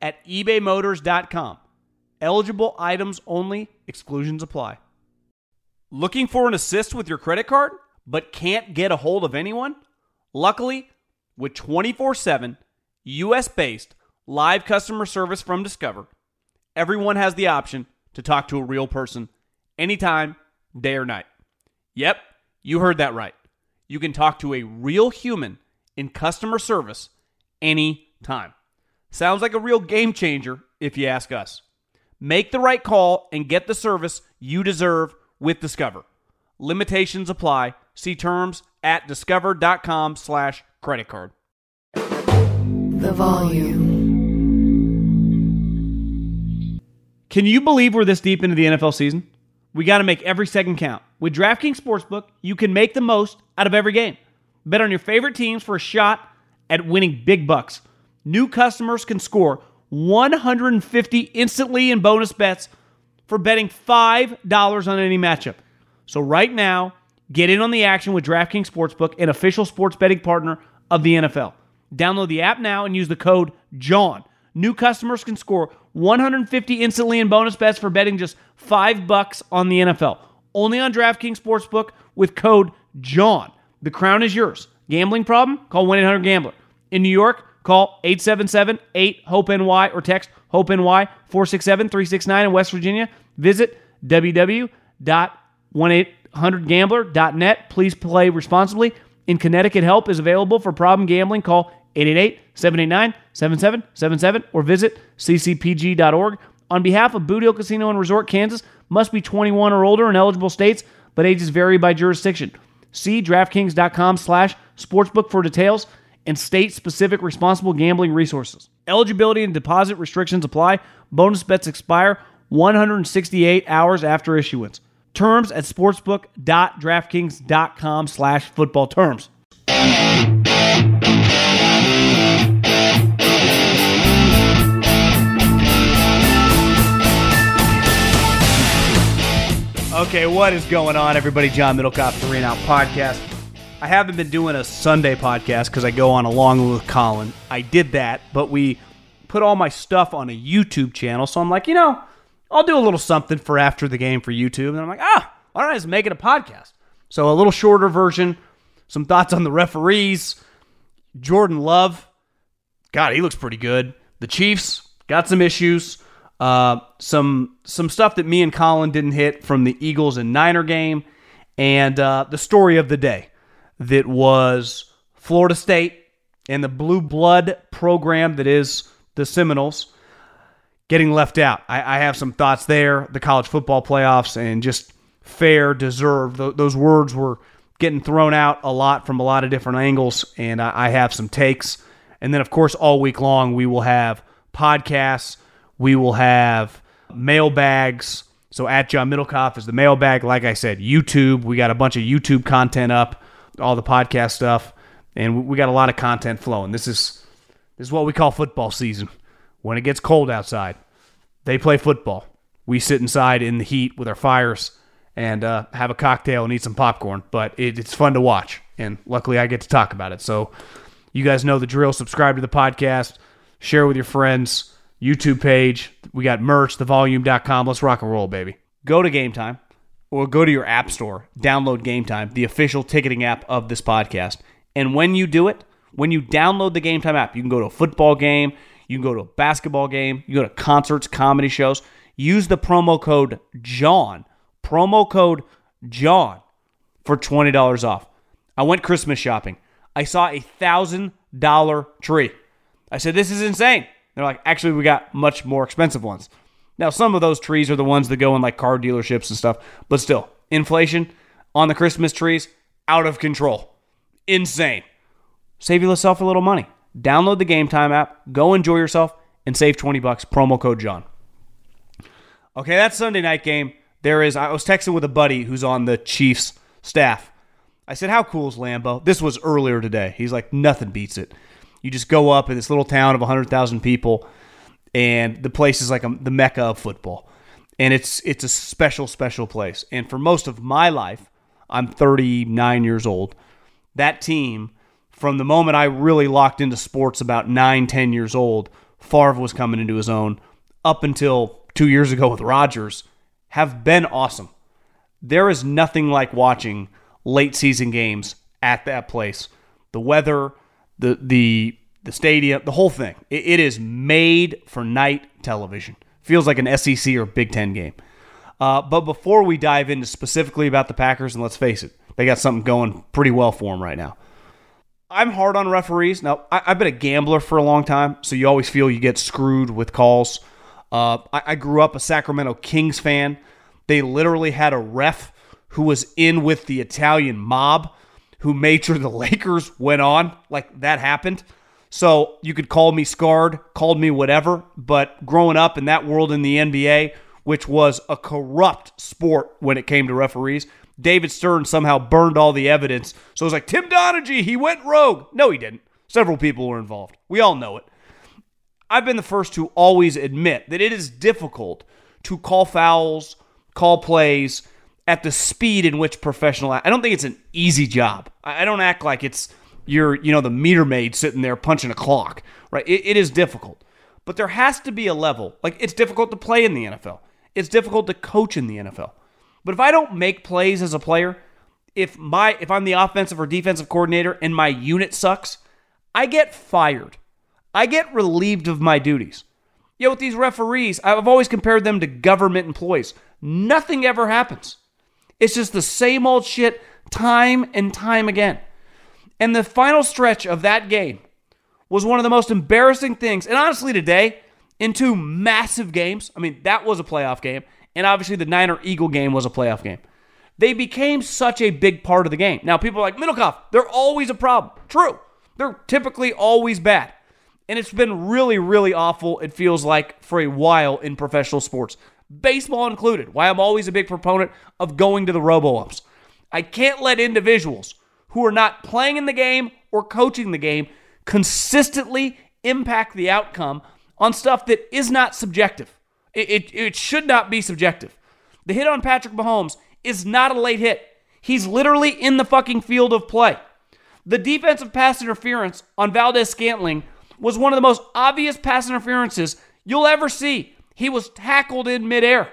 at ebaymotors.com. Eligible items only, exclusions apply. Looking for an assist with your credit card, but can't get a hold of anyone? Luckily, with 24 7 US based live customer service from Discover, everyone has the option to talk to a real person anytime, day or night. Yep, you heard that right. You can talk to a real human in customer service anytime. Sounds like a real game changer if you ask us. Make the right call and get the service you deserve with Discover. Limitations apply. See terms at discover.com slash credit card. The volume. Can you believe we're this deep into the NFL season? We got to make every second count. With DraftKings Sportsbook, you can make the most out of every game. Bet on your favorite teams for a shot at winning big bucks. New customers can score 150 instantly in bonus bets for betting $5 on any matchup. So right now, get in on the action with DraftKings Sportsbook, an official sports betting partner of the NFL. Download the app now and use the code JOHN. New customers can score 150 instantly in bonus bets for betting just 5 bucks on the NFL. Only on DraftKings Sportsbook with code JOHN. The crown is yours. Gambling problem? Call 1-800-GAMBLER. In New York, call 877-8-HOPE-NY or text HOPE-NY 467-369 in West Virginia. Visit www.1800gambler.net. Please play responsibly. In Connecticut, help is available for problem gambling. Call 888-789-7777 or visit ccpg.org. On behalf of Boot Hill Casino and Resort, Kansas, must be 21 or older in eligible states, but ages vary by jurisdiction. See DraftKings.com slash sportsbook for details and state-specific responsible gambling resources. Eligibility and deposit restrictions apply. Bonus bets expire 168 hours after issuance. Terms at sportsbook.draftkings.com slash football terms. Okay, what is going on, everybody? John Middlekauff, Three and Out Podcast. I haven't been doing a Sunday podcast because I go on along with Colin. I did that, but we put all my stuff on a YouTube channel. So I'm like, you know, I'll do a little something for after the game for YouTube. And I'm like, ah, don't I just make it a podcast? So a little shorter version, some thoughts on the referees. Jordan Love, God, he looks pretty good. The Chiefs got some issues. Uh, some some stuff that me and Colin didn't hit from the Eagles and Niner game, and uh, the story of the day that was Florida State and the blue blood program that is the Seminoles getting left out. I, I have some thoughts there. The college football playoffs and just fair, deserved. Th- those words were getting thrown out a lot from a lot of different angles, and I, I have some takes. And then, of course, all week long we will have podcasts we will have mailbags. So at John Middlekauff is the mailbag. Like I said, YouTube. We got a bunch of YouTube content up, all the podcast stuff, and we got a lot of content flowing. This is this is what we call football season. When it gets cold outside, they play football. We sit inside in the heat with our fires and uh, have a cocktail and eat some popcorn. But it, it's fun to watch, and luckily I get to talk about it. So you guys know the drill. Subscribe to the podcast, share with your friends. YouTube page. We got merch, thevolume.com. Let's rock and roll, baby. Go to Gametime or go to your app store, download Gametime, the official ticketing app of this podcast. And when you do it, when you download the Gametime app, you can go to a football game, You can go to a basketball game, you go to concerts, comedy shows. Use the promo code JOHN, promo code JOHN for $20 off. I went Christmas shopping. I saw a $1,000 tree. I said, This is insane. They're like, Actually, we got much more expensive ones. Now, some of those trees are the ones that go in like car dealerships and stuff, but still, inflation on the Christmas trees, out of control. Insane. Save yourself a little money. Download the Gametime app, go enjoy yourself, and save 20 bucks. Promo code John. Okay, that Sunday night game. There is, I was texting with a buddy who's on the Chiefs staff. I said, How cool is Lambeau? This was earlier today. He's like, Nothing beats it. You just go up in this little town of 100,000 people, and the place is like a, the mecca of football. And it's it's a special, special place. And for most of my life, I'm 39 years old. That team, from the moment I really locked into sports about 9, 10 years old, Favre was coming into his own up until two years ago with Rodgers, have been awesome. There is nothing like watching late season games at that place. The weather, the the the stadium, the whole thing. It, it is made for night television. Feels like an SEC or Big Ten game. Uh, but before we dive into specifically about the Packers, and let's face it, they got something going pretty well for them right now. I'm hard on referees. Now, I, have been a gambler for a long time, so you always feel you get screwed with calls. Uh, I, I grew up a Sacramento Kings fan. They literally had a ref who was in with the Italian mob who made sure the Lakers went on. Like that happened. So you could call me scarred, called me whatever, but growing up in that world in the NBA, which was a corrupt sport when it came to referees, David Stern somehow burned all the evidence. So it was like, Tim Donaghy, he went rogue. No, he didn't. Several people were involved. We all know it. I've been the first to always admit that it is difficult to call fouls, call plays at the speed in which professional. I don't think it's an easy job. I don't act like it's you're, you know, the meter maid sitting there punching a clock, right? It, it is difficult. But there has to be a level. Like, it's difficult to play in the NFL, it's difficult to coach in the NFL. But if I don't make plays as a player, if my if I'm the offensive or defensive coordinator and my unit sucks, I get fired. I get relieved of my duties. You know, with these referees, I've always compared them to government employees. Nothing ever happens. It's just the same old shit time and time again. And the final stretch of that game was one of the most embarrassing things. And honestly, today, in two massive games, I mean, that was a playoff game. And obviously, the Niner Eagle game was a playoff game. They became such a big part of the game. Now, people are like, Middlekauff, they're always a problem. True. They're typically always bad. And it's been really, really awful, it feels like, for a while in professional sports, baseball included. Why I'm always a big proponent of going to the robo umps. I can't let individuals who are not playing in the game or coaching the game consistently impact the outcome on stuff that is not subjective. It, it, it, should not be subjective. The hit on Patrick Mahomes is not a late hit. He's literally in the fucking field of play. The defensive pass interference on Valdes-Scantling was one of the most obvious pass interferences you'll ever see. He was tackled in midair.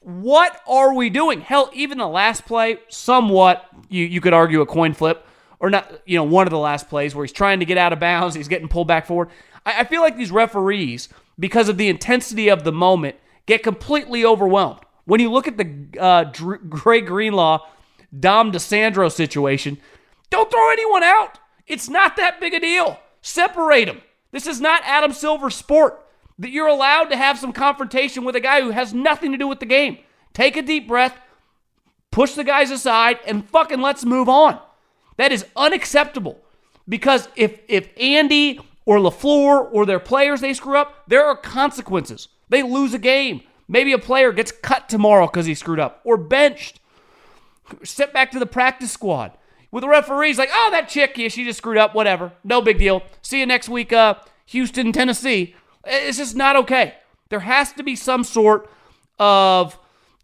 What are we doing? Hell, even the last play, somewhat, you, you could argue a coin flip, or not, you know, one of the last plays where he's trying to get out of bounds, he's getting pulled back forward. I, I feel like these referees, because of the intensity of the moment, get completely overwhelmed. When you look at the uh, Dr- Greg Greenlaw, Dom DiSandro situation, don't throw anyone out. It's not that big a deal. Separate them. This is not Adam Silver's sport that you're allowed to have some confrontation with a guy who has nothing to do with the game. Take a deep breath, push the guys aside, and fucking let's move on. That is unacceptable. Because if if Andy or LaFleur or their players they screw up, there are consequences. They lose a game. Maybe a player gets cut tomorrow because he screwed up or benched. Sent back to the practice squad. With the referees, like, oh, that chick, yeah, she just screwed up, whatever. No big deal. See you next week, uh, Houston, Tennessee. It's just not okay. There has to be some sort of,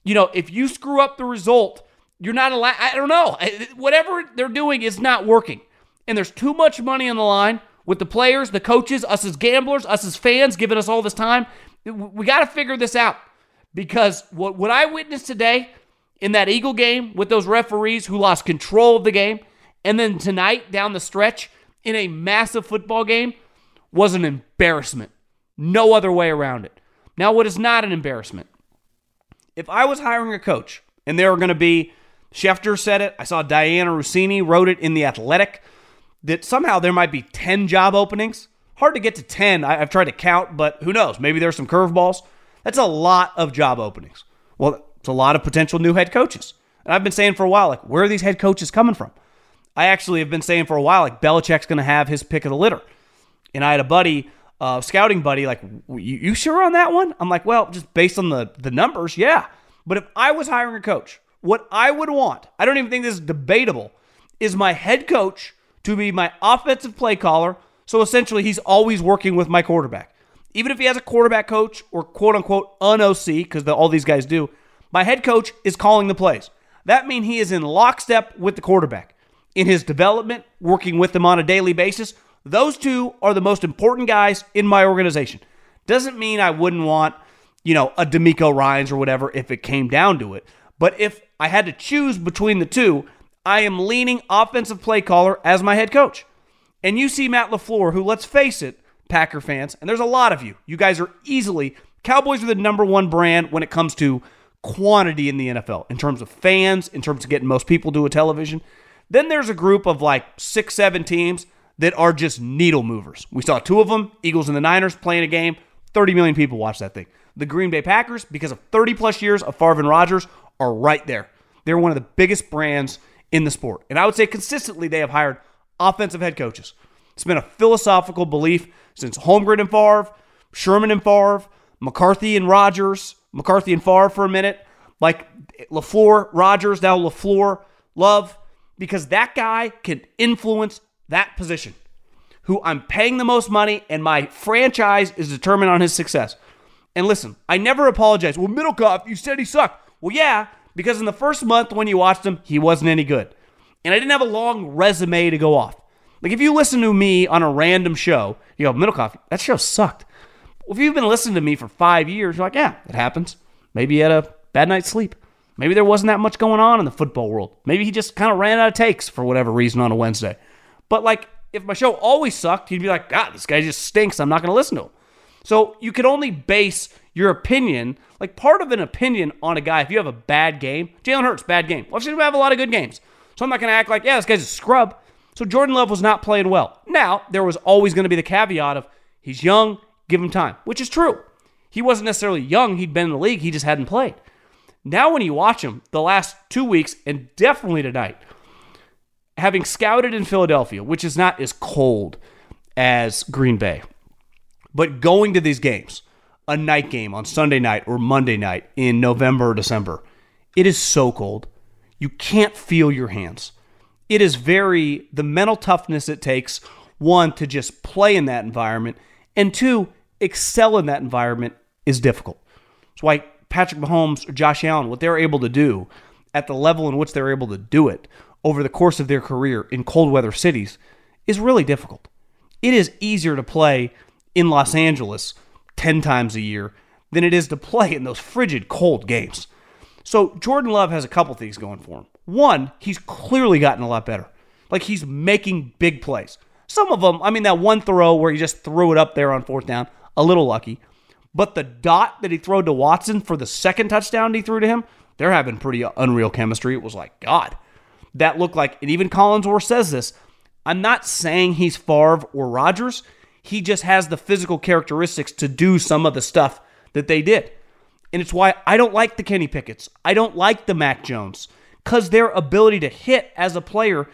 you know, if you screw up the result, you're not allowed. I don't know. Whatever they're doing is not working. And there's too much money on the line with the players, the coaches, us as gamblers, us as fans, giving us all this time. We got to figure this out because what, what I witnessed today in that Eagle game with those referees who lost control of the game, and then tonight down the stretch in a massive football game was an embarrassment. No other way around it. Now, what is not an embarrassment? If I was hiring a coach and there were going to be, Schefter said it, I saw Dianna Russini wrote it in The Athletic, that somehow there might be 10 job openings. Hard to get to 10. I, have tried to count, but who knows? Maybe there's some curveballs. That's a lot of job openings. Well, it's a lot of potential new head coaches. And I've been saying for a while, like, where are these head coaches coming from? I actually have been saying for a while, like, Belichick's going to have his pick of the litter. And I had a buddy, uh, scouting buddy, like, you, you sure on that one? I'm like, well, just based on the, the numbers, yeah. But if I was hiring a coach, what I would want, I don't even think this is debatable, is my head coach to be my offensive play caller. So essentially, he's always working with my quarterback. Even if he has a quarterback coach or quote unquote un OC, because all these guys do, my head coach is calling the plays. That means he is in lockstep with the quarterback in his development, working with them on a daily basis. Those two are the most important guys in my organization. Doesn't mean I wouldn't want, you know, a DeMeco Ryans or whatever if it came down to it. But if I had to choose between the two, I am leaning offensive play caller as my head coach. And you see Matt LaFleur, who, let's face it, Packer fans, and there's a lot of you. You guys are easily, Cowboys are the number one brand when it comes to quantity in the NFL in terms of fans, in terms of getting most people to a television. Then there's a group of like six, seven teams that are just needle movers. We saw two of them, Eagles and the Niners, playing a game. 30 million people watch that thing. The Green Bay Packers, because of 30 plus years of Favre and Rodgers, are right there. They're one of the biggest brands in the sport. And I would say consistently they have hired offensive head coaches. It's been a philosophical belief since Holmgren and Favre, Sherman and Favre, McCarthy and Rodgers, McCarthy and Favre for a minute, like LaFleur, Rodgers, now LaFleur, Love, because that guy can influence that position. Who I'm paying the most money, and my franchise is determined on his success. And listen, I never apologize. Well, Middlekauff, you said he sucked. Well, yeah, because in the first month when you watched him, he wasn't any good. And I didn't have a long resume to go off. Like if you listen to me on a random show, you go, Middlekauff, that show sucked. Well, if you've been listening to me for five years, you're like, yeah, it happens. Maybe he had a bad night's sleep. Maybe there wasn't that much going on in the football world. Maybe he just kind of ran out of takes for whatever reason on a Wednesday. But like, if my show always sucked, he'd be like, God, this guy just stinks. I'm not going to listen to him. So you could only base your opinion, like part of an opinion on a guy. If you have a bad game, Jalen Hurts, bad game. Well, I've have a lot of good games. So I'm not going to act like, yeah, this guy's a scrub. So Jordan Love was not playing well. Now, there was always going to be the caveat of he's young, give him time, which is true. He wasn't necessarily young, he'd been in the league, he just hadn't played. Now, when you watch him the last two weeks, and definitely tonight, having scouted in Philadelphia, which is not as cold as Green Bay, but going to these games, a night game on Sunday night or Monday night in November or December, it is so cold. You can't feel your hands. It is very, the mental toughness it takes, one, to just play in that environment, and two, excel in that environment is difficult. That's why Patrick Mahomes or Josh Allen, what they're able to do at the level in which they're able to do it over the course of their career in cold weather cities is really difficult. It is easier to play in Los Angeles 10 times a year than it is to play in those frigid, cold games. So Jordan Love has a couple things going for him. One, he's clearly gotten a lot better. Like he's making big plays. Some of them, I mean, that one throw where he just threw it up there on fourth down, a little lucky. But the dot that he threw to Watson for the second touchdown he threw to him, they're having pretty unreal chemistry. It was like, God, that look like, and even Collinsworth says this. I'm not saying he's Favre or Rodgers. He just has the physical characteristics to do some of the stuff that they did. And it's why I don't like the Kenny Pickett's. I don't like the Mac Jones because their ability to hit as a player,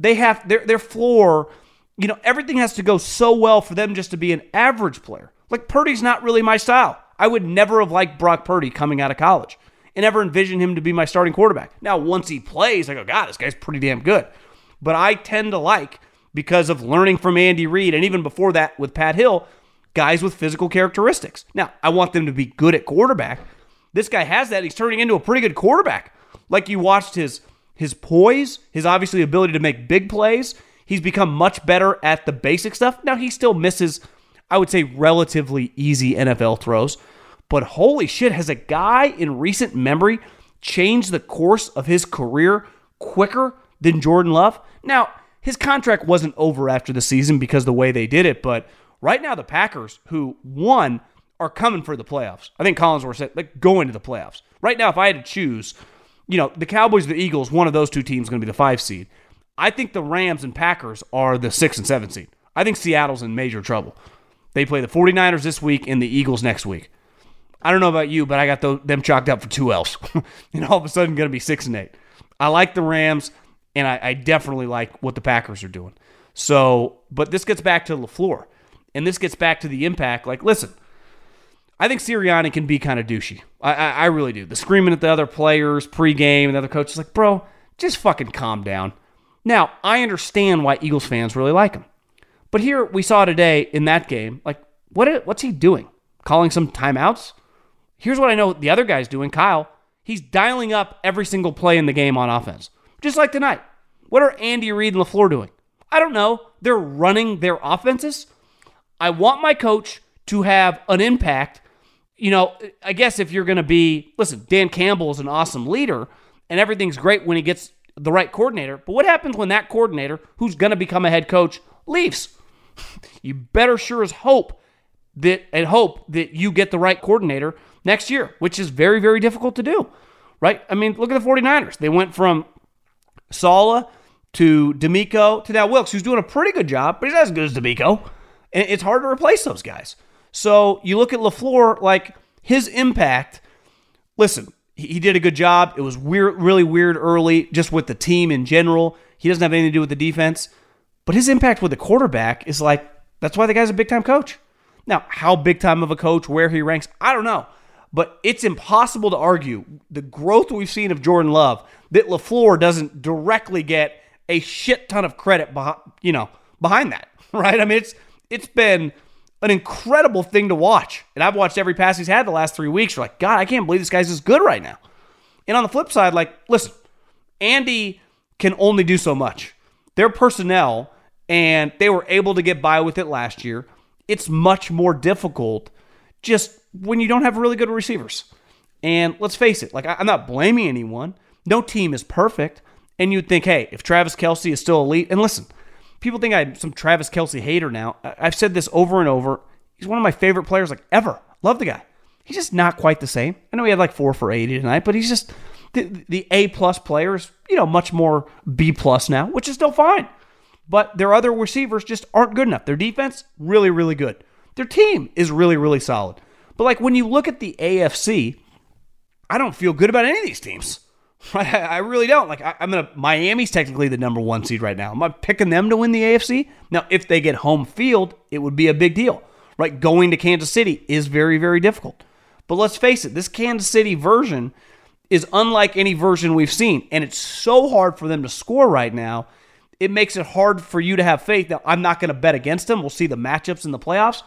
they have their their floor you know, everything has to go so well for them just to be an average player. Like Purdy's not really my style. I would never have liked Brock Purdy coming out of college and ever envisioned him to be my starting quarterback. Now, once he plays, I go, God, this guy's pretty damn good. But I tend to like, because of learning from Andy Reid and even before that with Pat Hill, guys with physical characteristics. Now, I want them to be good at quarterback. This guy has that. He's turning into a pretty good quarterback. Like you watched his his poise, his obviously ability to make big plays, He's become much better at the basic stuff. Now, he still misses, I would say, relatively easy NFL throws. But holy shit, has a guy in recent memory changed the course of his career quicker than Jordan Love? Now, his contract wasn't over after the season because the way they did it, but Right now, the Packers, who won, are coming for the playoffs. I think Collinsworth said like going to the playoffs. Right now, if I had to choose, you know, the Cowboys, the Eagles, one of those two teams is going to be the five seed. I think the Rams and Packers are the six and seven seed. I think Seattle's in major trouble. They play the 49ers this week and the Eagles next week. I don't know about you, but I got those, them chalked up for two L's. and all of a sudden, going to be six and eight. I like the Rams, and I, I definitely like what the Packers are doing. So, but this gets back to LaFleur, and this gets back to the impact. Like, listen, I think Sirianni can be kind of douchey. I, I, I really do. The screaming at the other players pregame and the other coaches, like, bro, just fucking calm down. Now, I understand why Eagles fans really like him. But here we saw today in that game, like, what what's he doing? Calling some timeouts? Here's what I know the other guy's doing, Kyle. He's dialing up every single play in the game on offense, just like tonight. What are Andy Reid and LaFleur doing? I don't know. They're running their offenses. I want my coach to have an impact. You know, I guess if you're going to be, listen, Dan Campbell is an awesome leader and everything's great when he gets the right coordinator. But what happens when that coordinator, who's going to become a head coach, leaves? You better sure as hope that and hope that you get the right coordinator next year, which is very, very difficult to do. Right? I mean, look at the 49ers. They went from Saleh to DeMeco to now Wilks, who's doing a pretty good job, but he's not as good as DeMeco. And it's hard to replace those guys. So you look at LaFleur, like his impact, listen, he did a good job. It was weird, really weird early, just with the team in general. He doesn't have anything to do with the defense. But his impact with the quarterback is like, that's why the guy's a big time coach. Now, how big time of a coach, where he ranks, I don't know. But it's impossible to argue the growth we've seen of Jordan Love that LaFleur doesn't directly get a shit ton of credit behind, you know, behind that, right? I mean, it's it's been an incredible thing to watch. And I've watched every pass he's had the last three weeks. You're like, God, I can't believe this guy's as good right now. And on the flip side, like, listen, Andy can only do so much. Their personnel, and they were able to get by with it last year. It's much more difficult just when you don't have really good receivers. And let's face it, like, I'm not blaming anyone. No team is perfect. And you'd think, hey, if Travis Kelce is still elite, and listen, people think I'm some Travis Kelce hater now. I've said this over and over. He's one of my favorite players, like ever. Love the guy. He's just not quite the same. I know he had like four for 80 tonight, but he's just the, the A plus players, you know, much more B plus now, which is still fine. But their other receivers just aren't good enough. Their defense, really, really good. Their team is really, really solid. But like when you look at the AFC, I don't feel good about any of these teams. I really don't. Like I, am gonna Miami's technically the number one seed right now. Am I picking them to win the AFC? Now, if they get home field, it would be a big deal. Right? Going to Kansas City is very, very difficult. But let's face it, this Kansas City version is unlike any version we've seen. And it's so hard for them to score right now. It makes it hard for you to have faith. Now, I'm not going to bet against them. We'll see the matchups in the playoffs,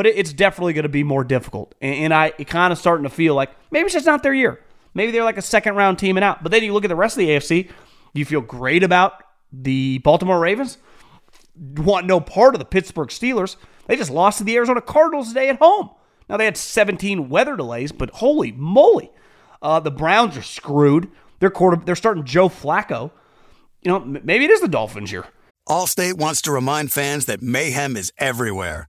but it's definitely going to be more difficult. And I kind of starting to feel like maybe it's just not their year. Maybe they're like a second round team and out. But then you look at the rest of the AFC, you feel great about the Baltimore Ravens. Want no part of the Pittsburgh Steelers. They just lost to the Arizona Cardinals today at home. Now they had 17 weather delays, but holy moly, uh, the Browns are screwed. They're quarter, they're starting Joe Flacco. You know, maybe it is the Dolphins here. Allstate wants to remind fans that mayhem is everywhere,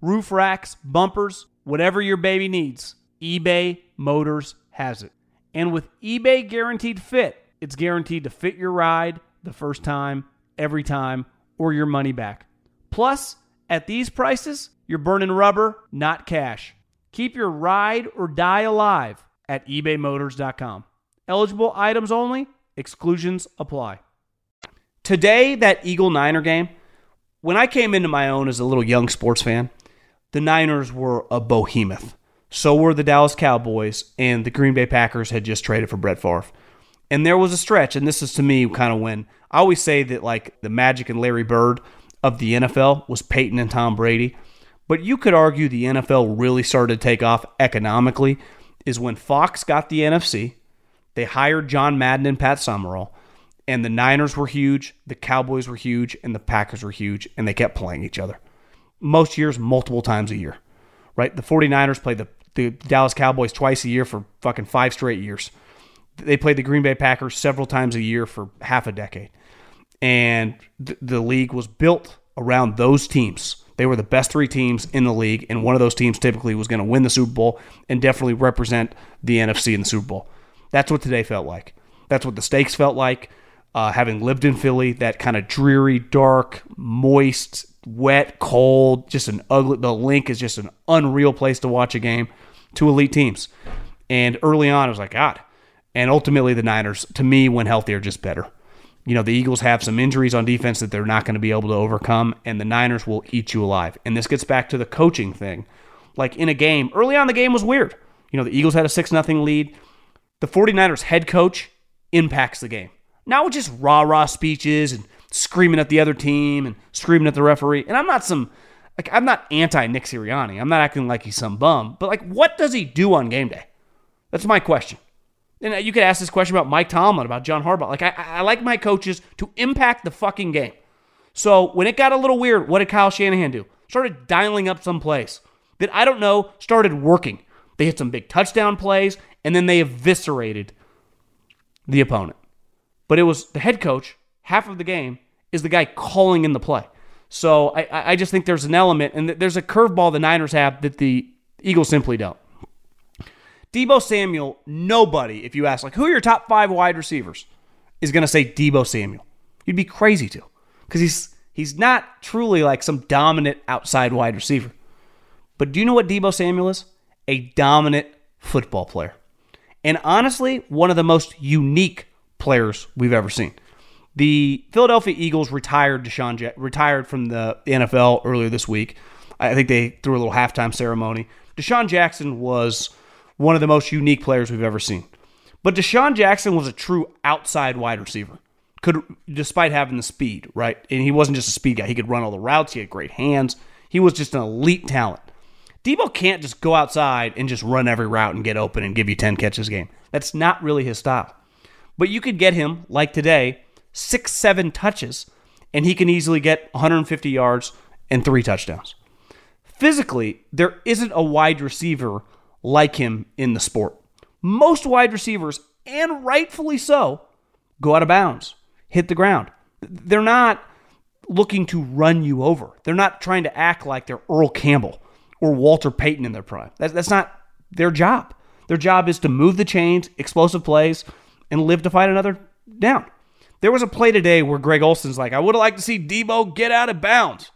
roof racks, bumpers, whatever your baby needs, eBay Motors has it. And with eBay Guaranteed Fit, it's guaranteed to fit your ride the first time, every time, or your money back. Plus, at these prices, you're burning rubber, not cash. Keep your ride or die alive at ebaymotors.com. Eligible items only, exclusions apply. Today, that Eagle Niner game, when I came into my own as a little young sports fan, the Niners were a behemoth. So were the Dallas Cowboys, and the Green Bay Packers had just traded for Brett Favre. And there was a stretch, and this is to me kind of when I always say that like the Magic and Larry Bird of the NFL was Peyton and Tom Brady. But you could argue the NFL really started to take off economically is when Fox got the NFC. They hired John Madden and Pat Summerall, and the Niners were huge, the Cowboys were huge, and the Packers were huge, and they kept playing each other. Most years, multiple times a year, right? The 49ers played the, the Dallas Cowboys twice a year for fucking five straight years. They played the Green Bay Packers several times a year for half a decade. And th- the league was built around those teams. They were the best three teams in the league, and one of those teams typically was going to win the Super Bowl and definitely represent the NFC in the Super Bowl. That's what today felt like. That's what the stakes felt like. Uh, having lived in Philly, that kind of dreary, dark, moist, wet, cold, just an ugly. The Linc is just an unreal place to watch a game to elite teams. And early on, I was like, God. And ultimately, the Niners, to me, when healthy, are just better. You know, the Eagles have some injuries on defense that they're not going to be able to overcome, and the Niners will eat you alive. And this gets back to the coaching thing. Like in a game, early on, the game was weird. You know, the Eagles had a 6 0 lead. The 49ers head coach impacts the game. Not with just rah rah speeches and screaming at the other team and screaming at the referee. And I'm not some, like, I'm not anti Nick Sirianni. I'm not acting like he's some bum. But, like, what does he do on game day? That's my question. And uh, you could ask this question about Mike Tomlin, about John Harbaugh. Like, I, I like my coaches to impact the fucking game. So when it got a little weird, what did Kyle Shanahan do? Started dialing up some plays that I don't know started working. They hit some big touchdown plays, and then they eviscerated the opponent. But it was the head coach, half of the game, is the guy calling in the play. So I, I just think there's an element, and there's a curveball the Niners have that the Eagles simply don't. Deebo Samuel, nobody, if you ask, like, who are your top five wide receivers, is going to say Deebo Samuel. You'd be crazy to, because he's he's not truly like some dominant outside wide receiver. But do you know what Deebo Samuel is? A dominant football player. And honestly, one of the most unique players we've ever seen. The Philadelphia Eagles retired Deshaun Je- retired from the NFL earlier this week. I think they threw a little halftime ceremony. DeSean Jackson was one of the most unique players we've ever seen. But DeSean Jackson was a true outside wide receiver. Could despite having the speed, right? And he wasn't just a speed guy. He could run all the routes. He had great hands. He was just an elite talent. Deebo can't just go outside and just run every route and get open and give you 10 catches a game. That's not really his style. But you could get him, like today, six, seven touches, and he can easily get 150 yards and three touchdowns. Physically, there isn't a wide receiver like him in the sport. Most wide receivers, and rightfully so, go out of bounds, hit the ground. They're not looking to run you over. They're not trying to act like they're Earl Campbell or Walter Payton in their prime. That's, not their job. Their job is to move the chains, explosive plays, and live to fight another down. There was a play today where Greg Olson's like, I would have liked to see Deebo get out of bounds.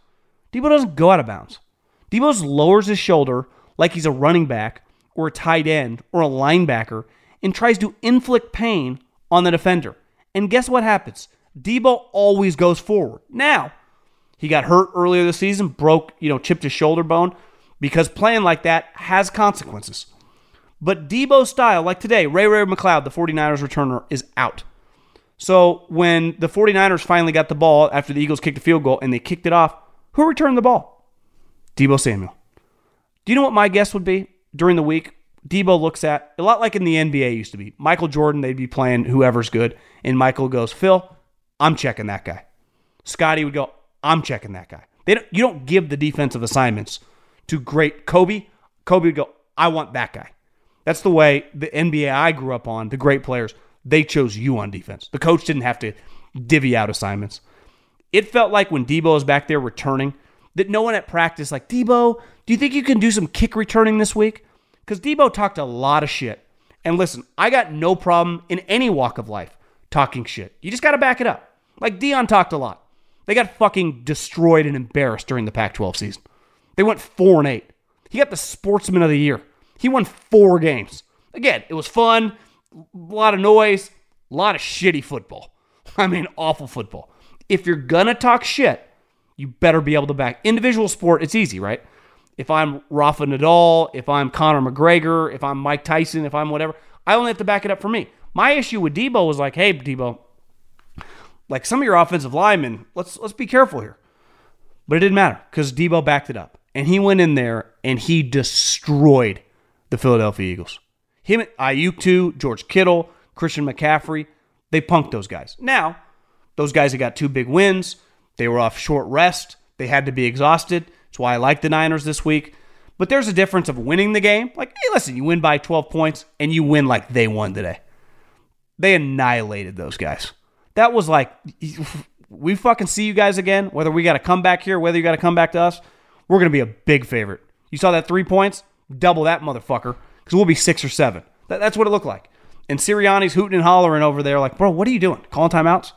Deebo doesn't go out of bounds. Deebo lowers his shoulder like he's a running back or a tight end or a linebacker and tries to inflict pain on the defender. And guess what happens? Deebo always goes forward. Now, he got hurt earlier this season, broke, you know, chipped his shoulder bone because playing like that has consequences. But Deebo style, like today, Ray Ray McCloud, the 49ers returner, is out. So when the 49ers finally got the ball after the Eagles kicked a field goal and they kicked it off, who returned the ball? Deebo Samuel. Do you know what my guess would be during the week? Deebo looks at a lot like in the NBA used to be. Michael Jordan, they'd be playing whoever's good, and Michael goes, Phil, I'm checking that guy. Scotty would go, I'm checking that guy. They don't, you don't give the defensive assignments to great Kobe. Kobe would go, I want that guy. That's the way the NBA I grew up on, the great players, they chose you on defense. The coach didn't have to divvy out assignments. It felt like when Deebo was back there returning, that no one at practice, like, Deebo, do you think you can do some kick returning this week? Because Deebo talked a lot of shit. And listen, I got no problem in any walk of life talking shit. You just got to back it up. Like Deion talked a lot. They got fucking destroyed and embarrassed during the Pac 12 season. They went 4 and 8. He got the sportsman of the year. He won four games. Again, it was fun, a lot of noise, a lot of shitty football. I mean, awful football. If you're going to talk shit, you better be able to back. Individual sport, it's easy, right? If I'm Rafa Nadal, if I'm Conor McGregor, if I'm Mike Tyson, if I'm whatever, I only have to back it up for me. My issue with Deebo was like, hey, Deebo, like some of your offensive linemen, let's let's be careful here. But it didn't matter because Deebo backed it up. And he went in there and he destroyed the Philadelphia Eagles. Him, Aiyuk too, George Kittle, Christian McCaffrey, they punked those guys. Now, those guys have got two big wins. They were off short rest. They had to be exhausted. That's why I like the Niners this week. But there's a difference of winning the game. Like, hey, listen, you win by 12 points and you win like they won today. They annihilated those guys. That was like, we fucking see you guys again, whether we got to come back here, whether you got to come back to us, we're going to be a big favorite. You saw that three points? Double that motherfucker because we'll be six or seven. That, that's what it looked like. And Sirianni's hooting and hollering over there, like, bro, what are you doing? Calling timeouts?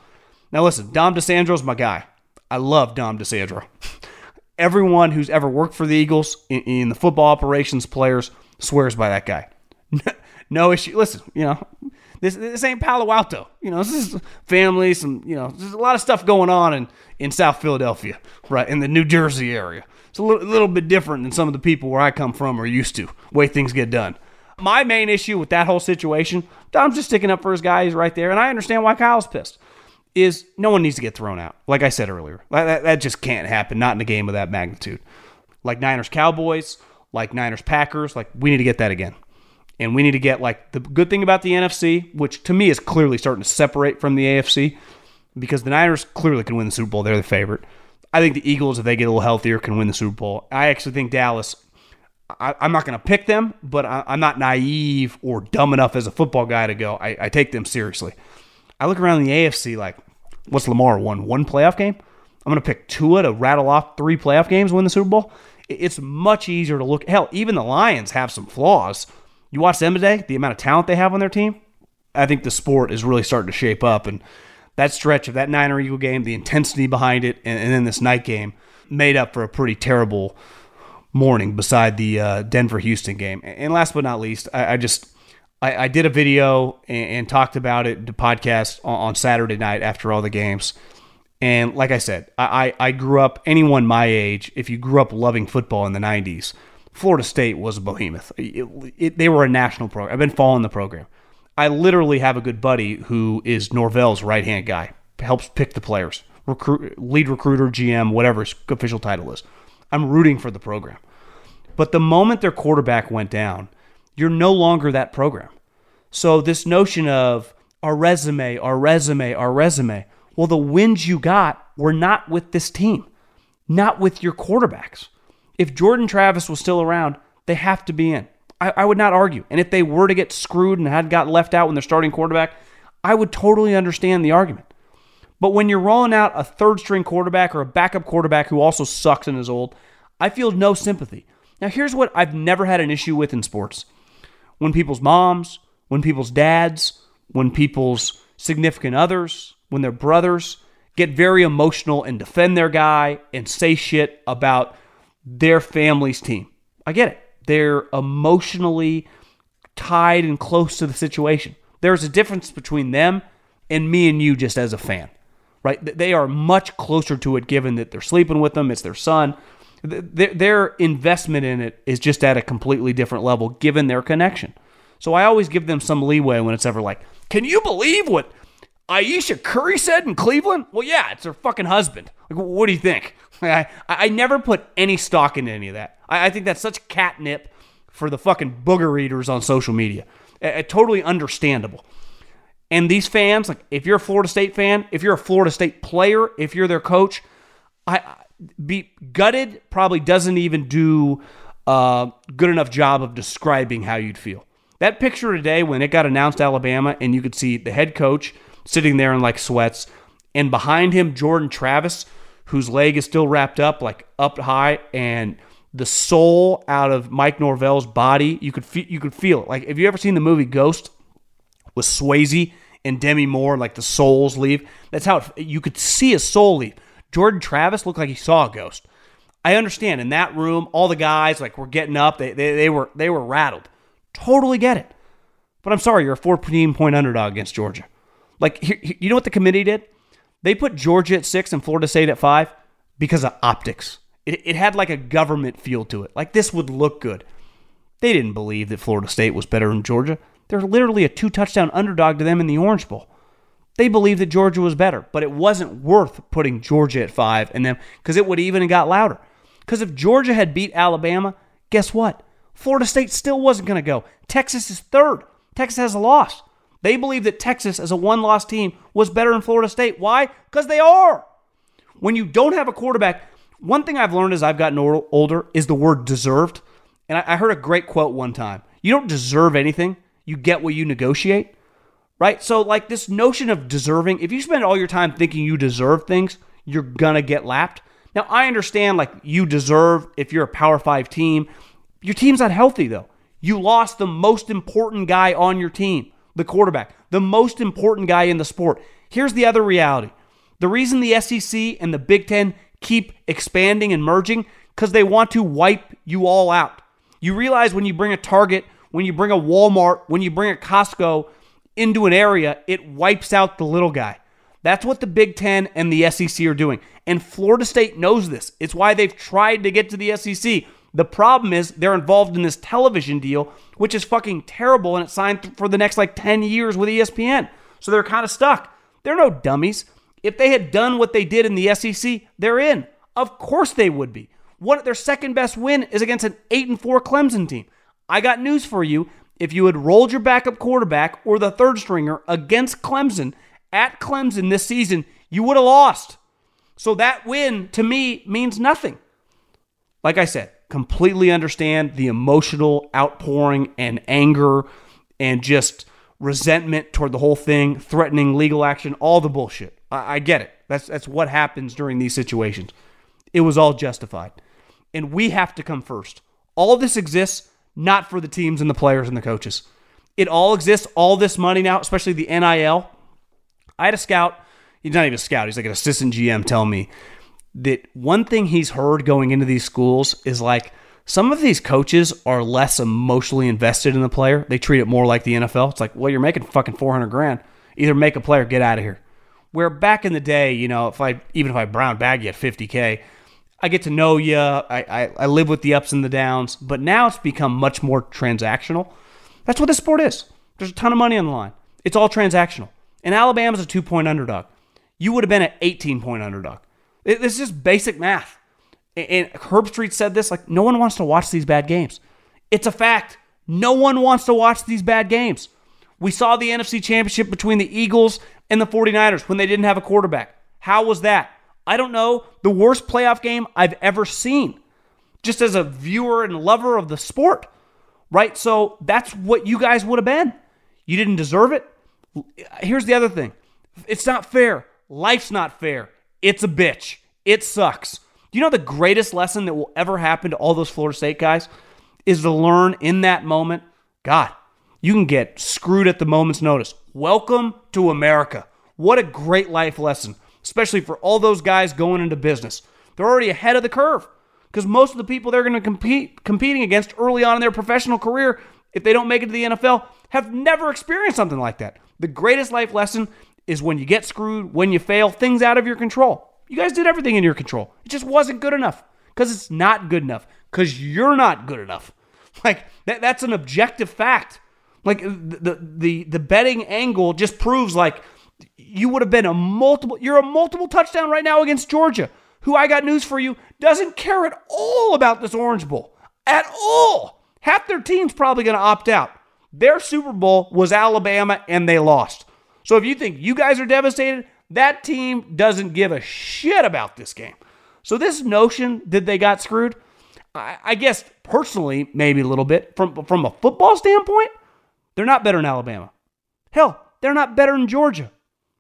Now listen, Dom DiSandro's my guy. I love Dom DiSandro. Everyone who's ever worked for the Eagles in, in the football operations players swears by that guy. no issue. Listen, you know, this this ain't Palo Alto. You know, this is family. Some you know, there's a lot of stuff going on in in South Philadelphia, right in the New Jersey area. It's a little, little bit different than some of the people where I come from are used to. Way things get done. My main issue with that whole situation, Dom's just sticking up for his guy. He's right there, and I understand why Kyle's pissed. Is no one needs to get thrown out. Like I said earlier, that, that just can't happen. Not in a game of that magnitude. Like Niners Cowboys, like Niners Packers. Like we need to get that again. And we need to get like the good thing about the NFC, which to me is clearly starting to separate from the AFC, because the Niners clearly can win the Super Bowl. They're the favorite. I think the Eagles, if they get a little healthier, can win the Super Bowl. I actually think Dallas. I, am not going to pick them, but I, am not naive or dumb enough as a football guy to go. I, I take them seriously. I look around the AFC like, what's Lamar won one playoff game? I'm going to pick Tua to rattle off three playoff games, win the Super Bowl. It's much easier to look. Hell, even the Lions have some flaws you watch them today, the amount of talent they have on their team. I think the sport is really starting to shape up, and that stretch of that Niner Eagle game, the intensity behind it, and, and then this night game made up for a pretty terrible morning beside the uh, Denver Houston game. And last but not least, I, I just I, I, did a video and, and, talked about it, the podcast on, on, Saturday night after all the games. And like I said, I, I grew up, anyone my age, if you grew up loving football in the 90s, Florida State was a behemoth. It, it, they were a national program. I've been following the program. I literally have a good buddy who is Norvell's right hand guy, helps pick the players, recruit, lead recruiter, GM, whatever his official title is. I'm rooting for the program. But the moment their quarterback went down, you're no longer that program. So this notion of our resume, our resume, our resume. Well, the wins you got were not with this team, not with your quarterbacks. If Jordan Travis was still around, they have to be in. I, I would not argue. And if they were to get screwed and had got left out when they're starting quarterback, I would totally understand the argument. But when you're rolling out a third string quarterback or a backup quarterback who also sucks and is old, I feel no sympathy. Now, here's what I've never had an issue with in sports when people's moms, when people's dads, when people's significant others, when their brothers get very emotional and defend their guy and say shit about their family's team. I get it. They're emotionally tied and close to the situation. There's a difference between them and me and you just as a fan, right? They are much closer to it given that they're sleeping with them, it's their son. Their investment in it is just at a completely different level given their connection. So I always give them some leeway when it's ever like, can you believe what Ayesha Curry said in Cleveland? Well, yeah, it's her fucking husband. Like, what do you think? I, I never put any stock into any of that. I, I think that's such catnip for the fucking booger eaters on social media. A, a totally understandable. And these fans, like if you're a Florida State fan, if you're a Florida State player, if you're their coach, I be gutted probably doesn't even do a good enough job of describing how you'd feel. That picture today when it got announced Alabama and you could see the head coach sitting there in like sweats and behind him Jordan Travis whose leg is still wrapped up like up high and the soul out of Mike Norvell's body. You could feel, you could feel it. Like, have you ever seen the movie Ghost with Swayze and Demi Moore? Like the souls leave. That's how it, you could see a soul leave. Jordan Travis looked like he saw a ghost. I understand in that room, all the guys like were getting up. They, they, they were they were rattled. Totally get it. But I'm sorry, you're a 14 point underdog against Georgia. Like, you know what the committee did? They put Georgia at six and Florida State at five because of optics. It, it had like a government feel to it. Like this would look good. They didn't believe that Florida State was better than Georgia. They're literally a two touchdown underdog to them in the Orange Bowl. They believed that Georgia was better, but it wasn't worth putting Georgia at five and them because it would even have got louder. Because if Georgia had beat Alabama, guess what? Florida State still wasn't going to go. Texas is third. Texas has a loss. They believe that Texas, as a one loss team, was better than Florida State. Why? Because they are. When you don't have a quarterback, one thing I've learned as I've gotten older is the word deserved. And I heard a great quote one time You don't deserve anything, you get what you negotiate. Right? So, like this notion of deserving, if you spend all your time thinking you deserve things, you're going to get lapped. Now, I understand like you deserve if you're a Power Five team. Your team's not healthy, though. You lost the most important guy on your team, the quarterback, the most important guy in the sport. Here's the other reality the reason the SEC and the Big Ten keep expanding and merging because they want to wipe you all out. You realize when you bring a Target, when you bring a Walmart, when you bring a Costco into an area, it wipes out the little guy. That's what the Big Ten and the SEC are doing. And Florida State knows this. It's why they've tried to get to the SEC. The problem is they're involved in this television deal, which is fucking terrible, and it's signed for the next like 10 years with ESPN. So they're kind of stuck. They're no dummies. If they had done what they did in the SEC, they're in. Of course they would be. What their second best win is against an 8 and 4 Clemson team. I got news for you. If you had rolled your backup quarterback or the third stringer against Clemson at Clemson this season, you would have lost. So that win to me means nothing. Like I said, completely understand the emotional outpouring and anger and just resentment toward the whole thing, threatening legal action, all the bullshit. I, I get it. That's that's what happens during these situations. It was all justified. And we have to come first. All this exists not for the teams and the players and the coaches. It all exists, all this money now, especially the NIL. I had a scout, he's not even a scout, he's like an assistant GM tell me that one thing he's heard going into these schools is like some of these coaches are less emotionally invested in the player. They treat it more like the NFL. It's like, well, you're making fucking 400 grand. Either make a player, get out of here. Where back in the day, you know, if I even if I brown bag you at 50k, I get to know you. I, I, I live with the ups and the downs. But now it's become much more transactional. That's what this sport is. There's a ton of money on the line. It's all transactional. And Alabama's a two point underdog. You would have been an 18 point underdog. It, this is just basic math. And Herbstreit said this like, no one wants to watch these bad games. It's a fact. No one wants to watch these bad games. We saw the NFC Championship between the Eagles and the 49ers when they didn't have a quarterback. How was that? I don't know. The worst playoff game I've ever seen, just as a viewer and lover of the sport, right? So that's what you guys would have been. You didn't deserve it. Here's the other thing it's not fair. Life's not fair. It's a bitch. It sucks. Do you know the greatest lesson that will ever happen to all those Florida State guys is to learn in that moment, God, you can get screwed at the moment's notice. Welcome to America. What a great life lesson, especially for all those guys going into business. They're already ahead of the curve because most of the people they're going to compete competing against early on in their professional career, if they don't make it to the NFL, have never experienced something like that. The greatest life lesson is when you get screwed, when you fail, things out of your control. You guys did everything in your control. It just wasn't good enough because it's not good enough because you're not good enough. Like that, that's an objective fact. Like the, the the betting angle just proves like you would have been a multiple. You're a multiple touchdown right now against Georgia, who I got news for you doesn't care at all about this Orange Bowl at all. Half their team's probably going to opt out. Their Super Bowl was Alabama and they lost. So if you think you guys are devastated, that team doesn't give a shit about this game. So this notion that they got screwed, I, I guess personally, maybe a little bit from from a football standpoint, they're not better than Alabama. Hell, they're not better than Georgia.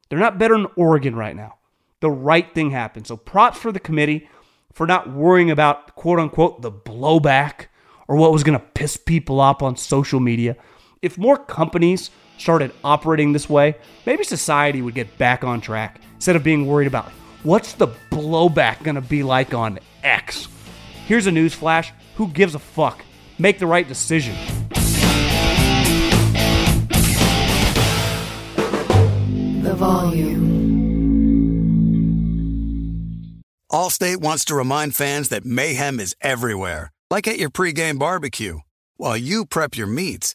They're not better than Oregon right now. The right thing happened. So props for the committee for not worrying about quote unquote the blowback or what was going to piss people off on social media. If more companies started operating this way, maybe society would get back on track instead of being worried about what's the blowback going to be like on X. Here's a news flash who gives a fuck? Make the right decision. The volume. Allstate wants to remind fans that mayhem is everywhere, like at your pregame barbecue. While you prep your meats,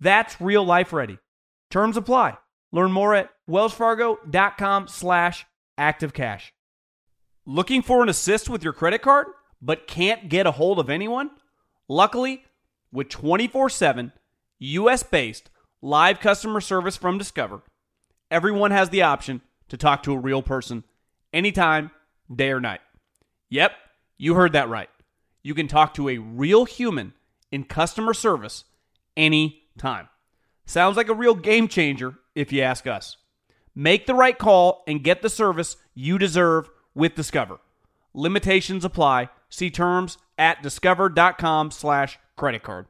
That's real life ready. Terms apply. Learn more at wellsfargo.com slash activecash. Looking for an assist with your credit card, but can't get a hold of anyone? Luckily, with 24-7 US-based live customer service from Discover, everyone has the option to talk to a real person anytime, day or night. Yep, you heard that right. You can talk to a real human in customer service any time. Sounds like a real game changer if you ask us. Make the right call and get the service you deserve with Discover. Limitations apply. See terms at discover.com slash credit card.